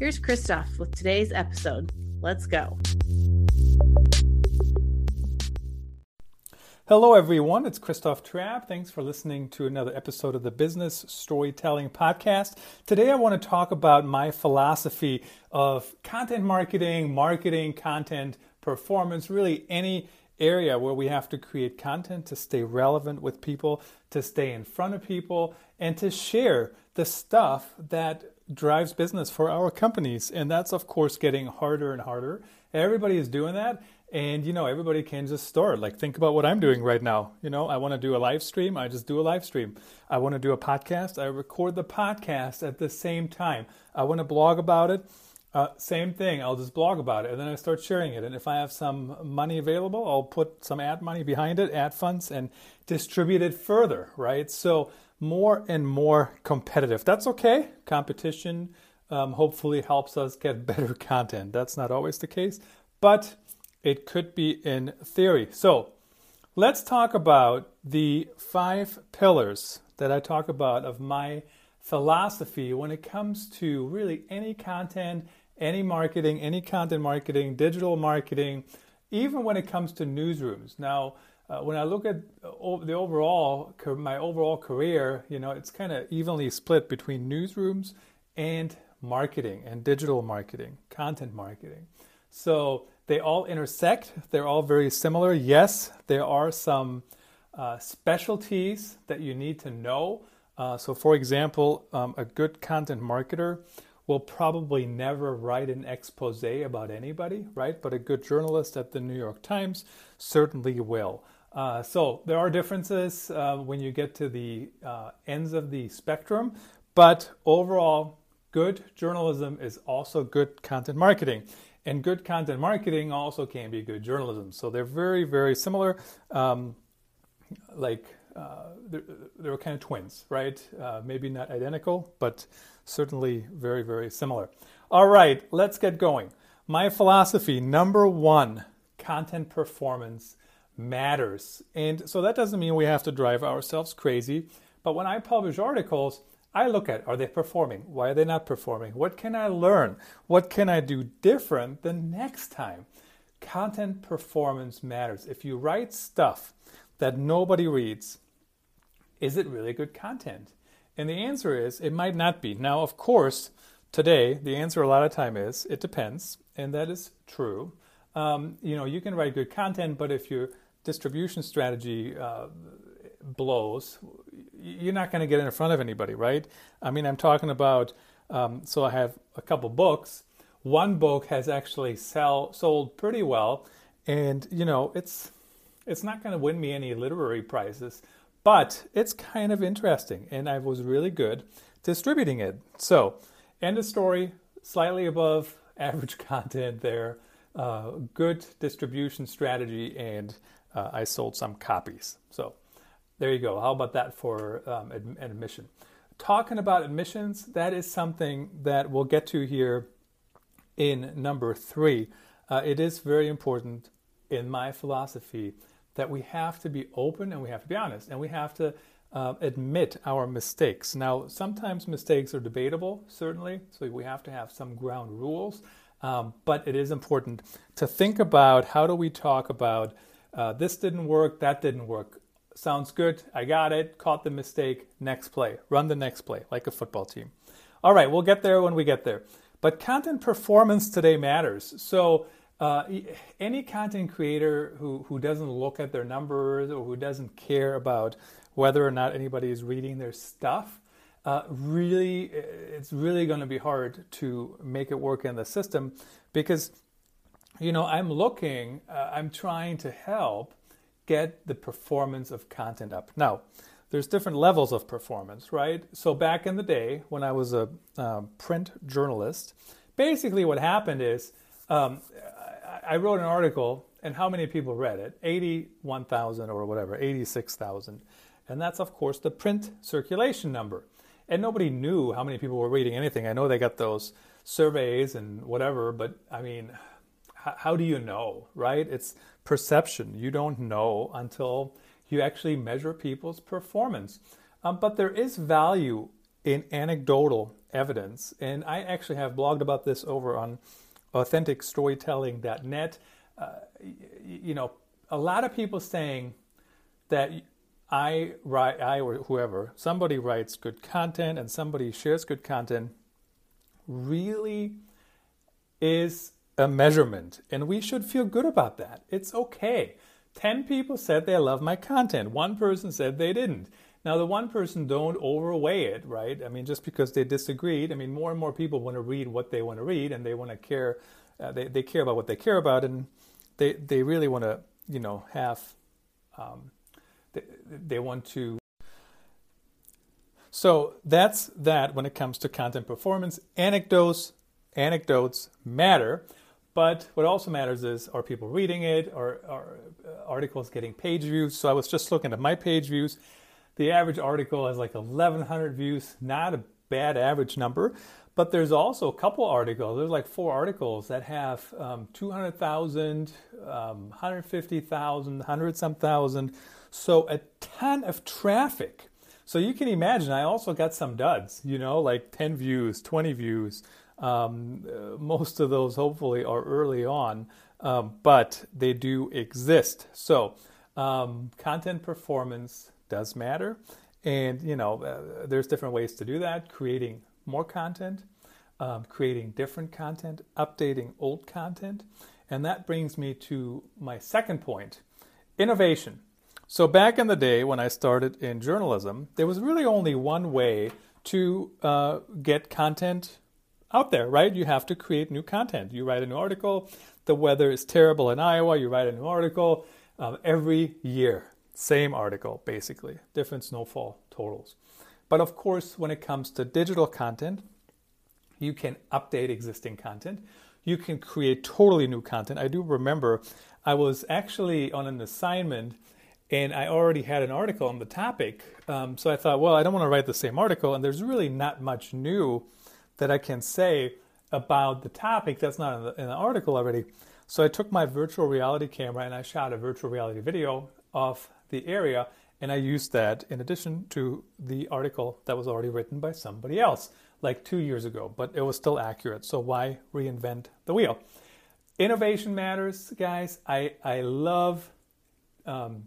Here's Christoph with today's episode. Let's go. Hello, everyone. It's Christoph Trappe. Thanks for listening to another episode of the Business Storytelling Podcast. Today, I want to talk about my philosophy of content marketing, marketing, content, performance, really any area where we have to create content to stay relevant with people, to stay in front of people, and to share the stuff that drives business for our companies. And that's, of course, getting harder and harder. Everybody is doing that. And, you know, everybody can just start. Like, think about what I'm doing right now. You know, I want to do a live stream. I just do a live stream. I want to do a podcast. I record the podcast at the same time. I want to blog about it. Uh, same thing. I'll just blog about it and then I start sharing it. And if I have some money available, I'll put some ad money behind it, ad funds, and distribute it further, right? So, more and more competitive. That's okay. Competition um, hopefully helps us get better content. That's not always the case, but it could be in theory. So let's talk about the five pillars that I talk about of my philosophy when it comes to really any content, any marketing, any content marketing, digital marketing, even when it comes to newsrooms. Now, uh, when I look at uh, the overall my overall career, you know, it's kind of evenly split between newsrooms and marketing and digital marketing, content marketing. So they all intersect. They're all very similar. Yes, there are some uh, specialties that you need to know. Uh, so, for example, um, a good content marketer will probably never write an expose about anybody, right? But a good journalist at the New York Times certainly will. Uh, so there are differences uh, when you get to the uh, ends of the spectrum, but overall, good journalism is also good content marketing. And good content marketing also can be good journalism. So they're very, very similar. Um, like uh, they're, they're, kind of twins, right? Uh, maybe not identical, but certainly very, very similar. All right, let's get going. My philosophy number one content performance matters. And so that doesn't mean we have to drive ourselves crazy. But when I publish articles, I look at are they performing? Why are they not performing? What can I learn? What can I do different the next time? Content performance matters. If you write stuff that nobody reads, is it really good content? And the answer is it might not be. Now, of course, today the answer a lot of time is it depends, and that is true. Um, you know, you can write good content, but if you're distribution strategy uh, blows, you're not going to get in front of anybody, right? I mean, I'm talking about. Um, so I have a couple books. One book has actually sell sold pretty well, and you know, it's it's not going to win me any literary prizes, but it's kind of interesting, and I was really good distributing it. So, end of story. Slightly above average content there. Uh, good distribution strategy and uh, I sold some copies. So there you go. How about that for um, ad- admission? Talking about admissions, that is something that we'll get to here in number three. Uh, it is very important in my philosophy that we have to be open and we have to be honest and we have to uh, admit our mistakes. Now, sometimes mistakes are debatable, certainly, so we have to have some ground rules. Um, but it is important to think about how do we talk about uh, this didn't work, that didn't work. Sounds good. I got it. Caught the mistake. Next play. Run the next play like a football team. All right, we'll get there when we get there. But content performance today matters. So, uh, any content creator who, who doesn't look at their numbers or who doesn't care about whether or not anybody is reading their stuff, uh, really, it's really going to be hard to make it work in the system because you know, I'm looking, uh, I'm trying to help get the performance of content up. Now, there's different levels of performance, right? So back in the day when I was a uh, print journalist, basically, what happened is um, I wrote an article, and how many people read it? 81,000 or whatever, 86,000. And that's, of course, the print circulation number. And nobody knew how many people were reading anything. I know they got those surveys and whatever, but I mean, how, do you know, right? It's perception. You don't know until you actually measure people's performance. Um, but there is value in anecdotal evidence. And I actually have blogged about this over on authenticstorytelling.net. Uh, you know, a lot of people saying that I write, I or whoever, somebody writes good content and somebody shares good content really is a measurement. And we should feel good about that. It's okay. 10 people said they love my content. One person said they didn't. Now, the one person don't overweigh it, right? I mean, just because they disagreed, I mean, more and more people want to read what they want to read and they want to care, uh, they, they care about what they care about and they, they really want to, you know, have, um, they, they want to. So that's that when it comes to content performance. Anecdotes, anecdotes matter. But what also matters is are people reading it? Are, are uh, articles getting page views? So I was just looking at my page views the average article has like 1,100 views, not a bad average number. But there's also a couple articles, there's like four articles that have um, 200,000, um, 150,000, 100 some thousand. So a ton of traffic. So you can imagine, I also got some duds, you know, like 10 views, 20 views. Um, most of those hopefully are early on, um, but they do exist. So um, content performance does matter. And, you know, uh, there's different ways to do that creating more content, um, creating different content, updating old content. And that brings me to my second point innovation. So, back in the day when I started in journalism, there was really only one way to uh, get content out there, right? You have to create new content. You write a new article. The weather is terrible in Iowa. You write a new article um, every year. Same article, basically, different snowfall totals. But of course, when it comes to digital content, you can update existing content. You can create totally new content. I do remember I was actually on an assignment and I already had an article on the topic. Um, so I thought, well, I don't want to write the same article, and there's really not much new that I can say about the topic that's not in the, in the article already. So I took my virtual reality camera and I shot a virtual reality video of the area, and I used that in addition to the article that was already written by somebody else, like two years ago, but it was still accurate. So why reinvent the wheel? Innovation matters, guys. I, I love um,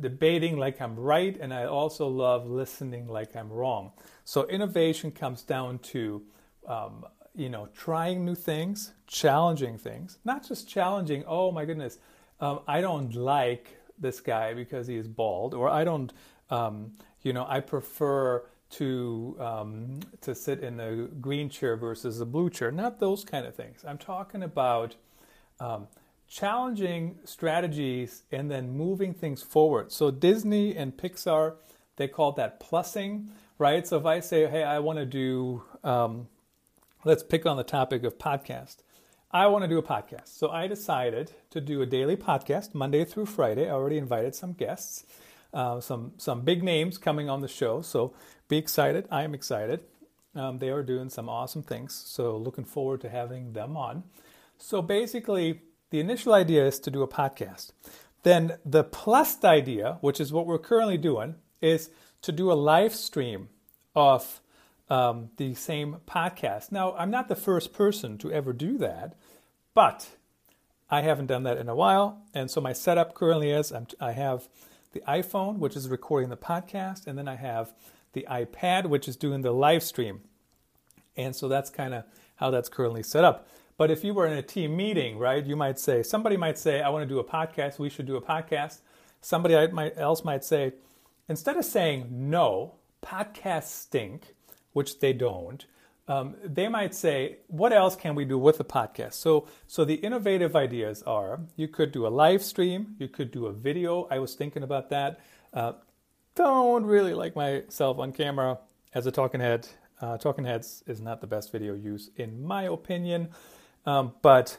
debating like I'm right, and I also love listening like I'm wrong. So innovation comes down to um, you know trying new things, challenging things, not just challenging. Oh my goodness, um, I don't like this guy because he is bald, or I don't, um, you know, I prefer to um, to sit in a green chair versus a blue chair. Not those kind of things. I'm talking about um, challenging strategies and then moving things forward. So Disney and Pixar, they call that plussing, right? So if I say, hey, I want to do, um, let's pick on the topic of podcast. I want to do a podcast. So I decided to do a daily podcast Monday through Friday. I already invited some guests, uh, some some big names coming on the show. So be excited. I am excited. Um, they are doing some awesome things. So looking forward to having them on. So basically, the initial idea is to do a podcast. Then the plus idea, which is what we're currently doing, is to do a live stream of um, the same podcast. Now, I'm not the first person to ever do that, but I haven't done that in a while. And so my setup currently is I'm, i have the iPhone, which is recording the podcast, and then I have the iPad, which is doing the live stream. And so that's kind of how that's currently set up. But if you were in a team meeting, right, you might say, somebody might say, I want to do a podcast, we should do a podcast. Somebody else might say, instead of saying no, podcasts stink, which they don't, um, they might say, what else can we do with the podcast? So, so the innovative ideas are you could do a live stream, you could do a video. I was thinking about that. Uh, don't really like myself on camera as a talking head. Uh, talking heads is not the best video use, in my opinion, um, but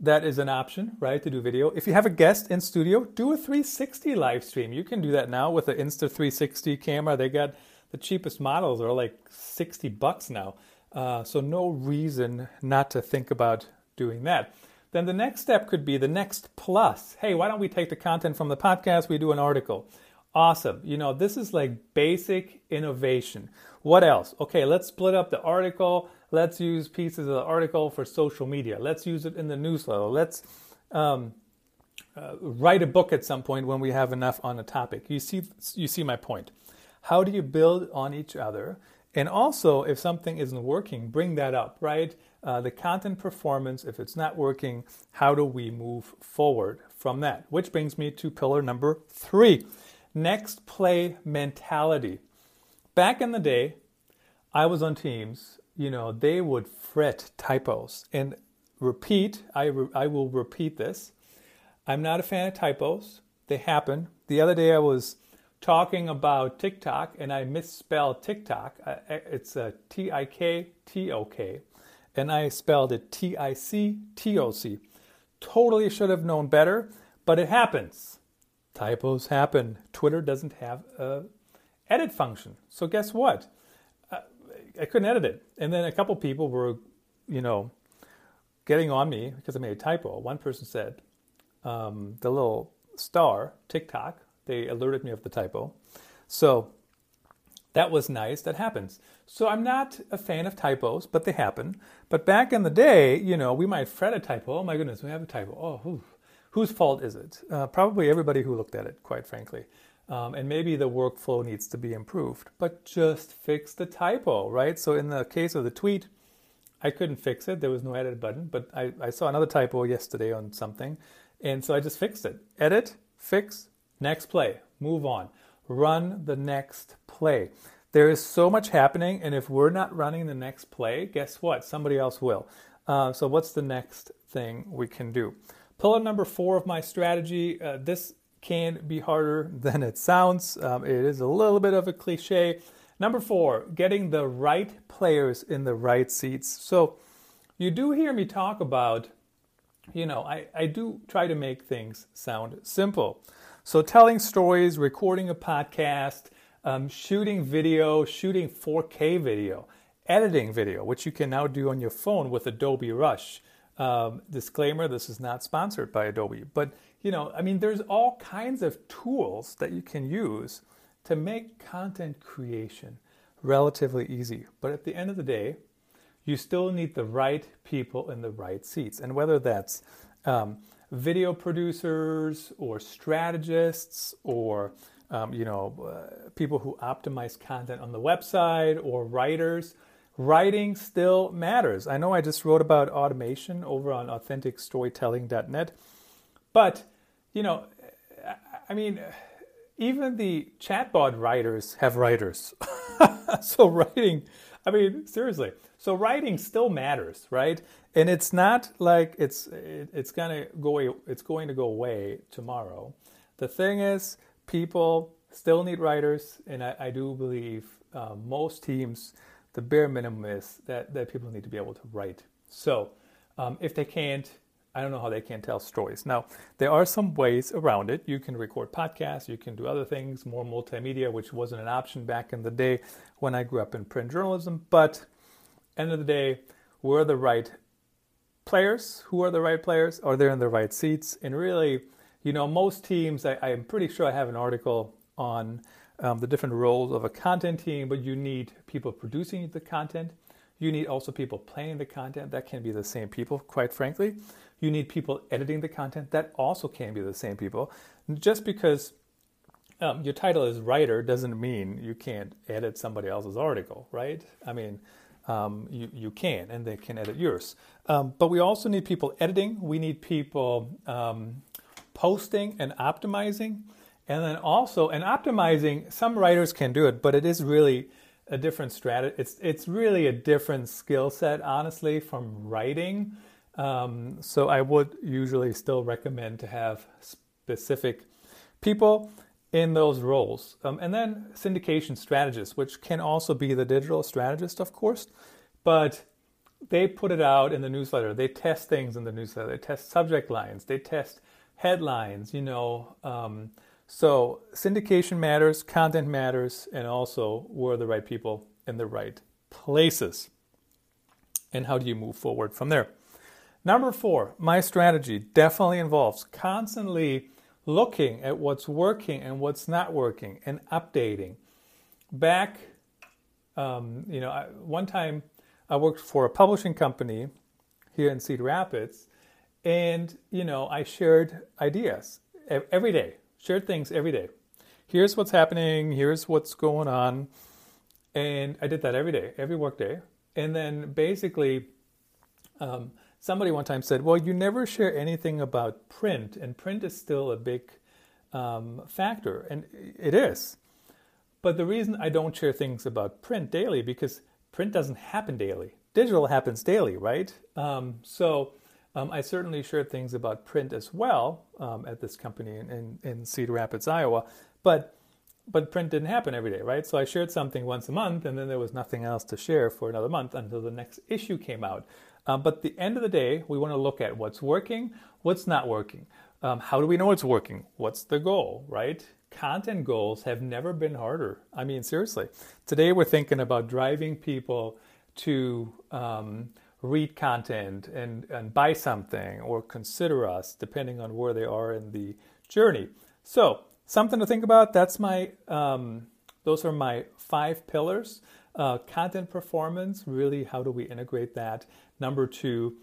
that is an option, right, to do video. If you have a guest in studio, do a 360 live stream. You can do that now with the Insta360 camera. They got the cheapest models are like 60 bucks now. Uh, so no reason not to think about doing that. Then the next step could be the next plus. Hey, why don't we take the content from the podcast? We do an article. Awesome. You know, this is like basic innovation. What else? Okay, let's split up the article. Let's use pieces of the article for social media. Let's use it in the newsletter. Let's um, uh, write a book at some point when we have enough on a topic. You see, you see my point. How do you build on each other? And also, if something isn't working, bring that up, right? Uh, the content performance, if it's not working, how do we move forward from that? Which brings me to pillar number three next play mentality. Back in the day, I was on teams, you know, they would fret typos and repeat. I, re- I will repeat this. I'm not a fan of typos, they happen. The other day I was talking about TikTok and I misspelled TikTok. It's a T I K T O K, and I spelled it T I C T O C. Totally should have known better, but it happens. Typos happen. Twitter doesn't have a edit function. So guess what? I couldn't edit it. And then a couple people were, you know, getting on me because I made a typo. One person said um, the little star TikTok they alerted me of the typo. So that was nice. That happens. So I'm not a fan of typos, but they happen. But back in the day, you know, we might fret a typo. Oh my goodness, we have a typo. Oh, whew. whose fault is it? Uh, probably everybody who looked at it, quite frankly. Um, and maybe the workflow needs to be improved, but just fix the typo, right? So in the case of the tweet, I couldn't fix it. There was no edit button, but I, I saw another typo yesterday on something. And so I just fixed it. Edit, fix, Next play, move on. Run the next play. There is so much happening, and if we're not running the next play, guess what? Somebody else will. Uh, so, what's the next thing we can do? Pillar number four of my strategy uh, this can be harder than it sounds. Um, it is a little bit of a cliche. Number four, getting the right players in the right seats. So, you do hear me talk about, you know, I, I do try to make things sound simple. So, telling stories, recording a podcast, um, shooting video, shooting 4K video, editing video, which you can now do on your phone with Adobe Rush. Um, disclaimer: This is not sponsored by Adobe, but you know, I mean, there's all kinds of tools that you can use to make content creation relatively easy. But at the end of the day, you still need the right people in the right seats, and whether that's um, video producers or strategists or um, you know uh, people who optimize content on the website or writers writing still matters i know i just wrote about automation over on authenticstorytelling.net but you know i mean even the chatbot writers have writers so writing i mean seriously so writing still matters, right? And it's not like it's it's gonna go it's going to go away tomorrow. The thing is, people still need writers, and I, I do believe uh, most teams, the bare minimum is that that people need to be able to write. So um, if they can't, I don't know how they can tell stories. Now, there are some ways around it. You can record podcasts, you can do other things, more multimedia, which wasn't an option back in the day when I grew up in print journalism. But end of the day, we're the right players. Who are the right players? Are they in the right seats? And really, you know, most teams, I, am pretty sure I have an article on um, the different roles of a content team, but you need people producing the content. You need also people planning the content. That can be the same people, quite frankly. You need people editing the content. That also can be the same people. Just because um, your title is writer doesn't mean you can't edit somebody else's article, right? I mean, um, you, you can, and they can edit yours. Um, but we also need people editing, we need people um, posting and optimizing. And then also, and optimizing, some writers can do it, but it is really a different strategy. It's, it's really a different skill set, honestly, from writing. Um, so I would usually still recommend to have specific people in those roles. Um, and then syndication strategists, which can also be the digital strategist, of course, but they put it out in the newsletter. They test things in the newsletter. They test subject lines. They test headlines, you know. Um, so syndication matters, content matters, and also we're the right people in the right places. And how do you move forward from there? Number four, my strategy definitely involves constantly looking at what's working and what's not working and updating. Back, um, you know, I, one time I worked for a publishing company here in Cedar Rapids, and you know, I shared ideas every day, shared things every day. Here's what's happening. Here's what's going on, and I did that every day, every work day. And then basically, um, somebody one time said, "Well, you never share anything about print, and print is still a big um, factor, and it is." But the reason I don't share things about print daily because print doesn't happen daily. Digital happens daily, right? Um, so um, I certainly shared things about print as well um, at this company in, in, in, Cedar Rapids, Iowa. But but print didn't happen every day, right? So I shared something once a month, and then there was nothing else to share for another month until the next issue came out. Um, but at the end of the day, we want to look at what's working, what's not working. Um, how do we know it's working? What's the goal, right? Content goals have never been harder. I mean, seriously. Today we're thinking about driving people to um, read content and, and buy something or consider us, depending on where they are in the journey. So, something to think about. That's my, um, those are my five pillars. Uh, content performance, really, how do we integrate that? Number two,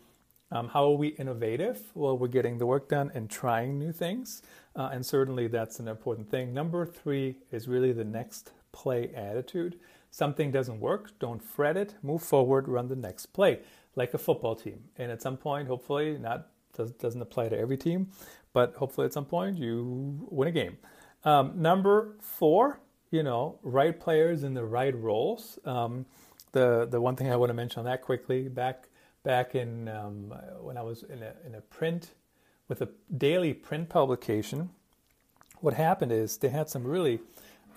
um, how are we innovative? Well, we're getting the work done and trying new things. Uh, and certainly that's an important thing. Number three is really the next play attitude. Something doesn't work, don't fret it, move forward, run the next play, like a football team. And at some point, hopefully, not does, doesn't apply to every team, but hopefully at some point you win a game. Um, number four, you know, right players in the right roles. Um, the the one thing I want to mention on that quickly back back in um, when I was in a in a print with a daily print publication. What happened is they had some really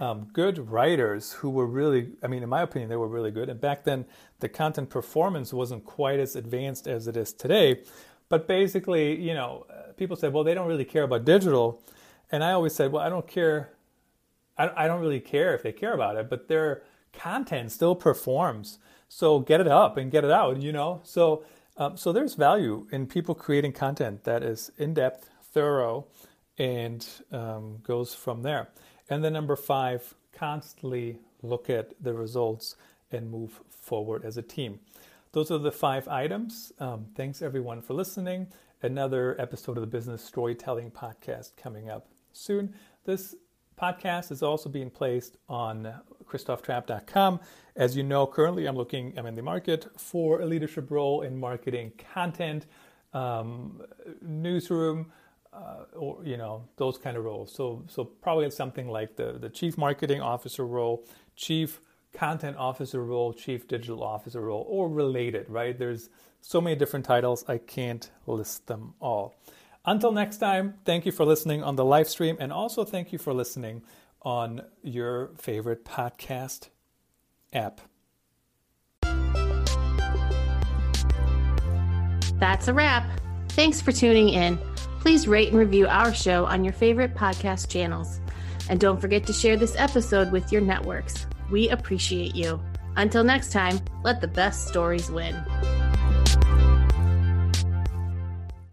um, good writers who were really, I mean, in my opinion, they were really good. And back then, the content performance wasn't quite as advanced as it is today. But basically, you know, people said, well, they don't really care about digital. And I always said, well, I don't care I, I don't really care if they care about it, but their content still performs. So get it up and get it out, you know? So, um, so there's value in people creating content that is in depth, thorough, and um, goes from there. And then number five, constantly look at the results and move forward as a team. Those are the five items. Um, thanks everyone for listening. Another episode of the Business Storytelling Podcast coming up soon. This podcast is also being placed on christophtrappe.com. As you know, currently I'm looking, I'm in the market for a leadership role in marketing content, um, newsroom, uh, or you know those kind of roles. So, so probably something like the the chief marketing officer role, chief content officer role, chief digital officer role, or related. Right? There's so many different titles. I can't list them all. Until next time, thank you for listening on the live stream, and also thank you for listening on your favorite podcast app. That's a wrap. Thanks for tuning in. Please rate and review our show on your favorite podcast channels. And don't forget to share this episode with your networks. We appreciate you. Until next time, let the best stories win.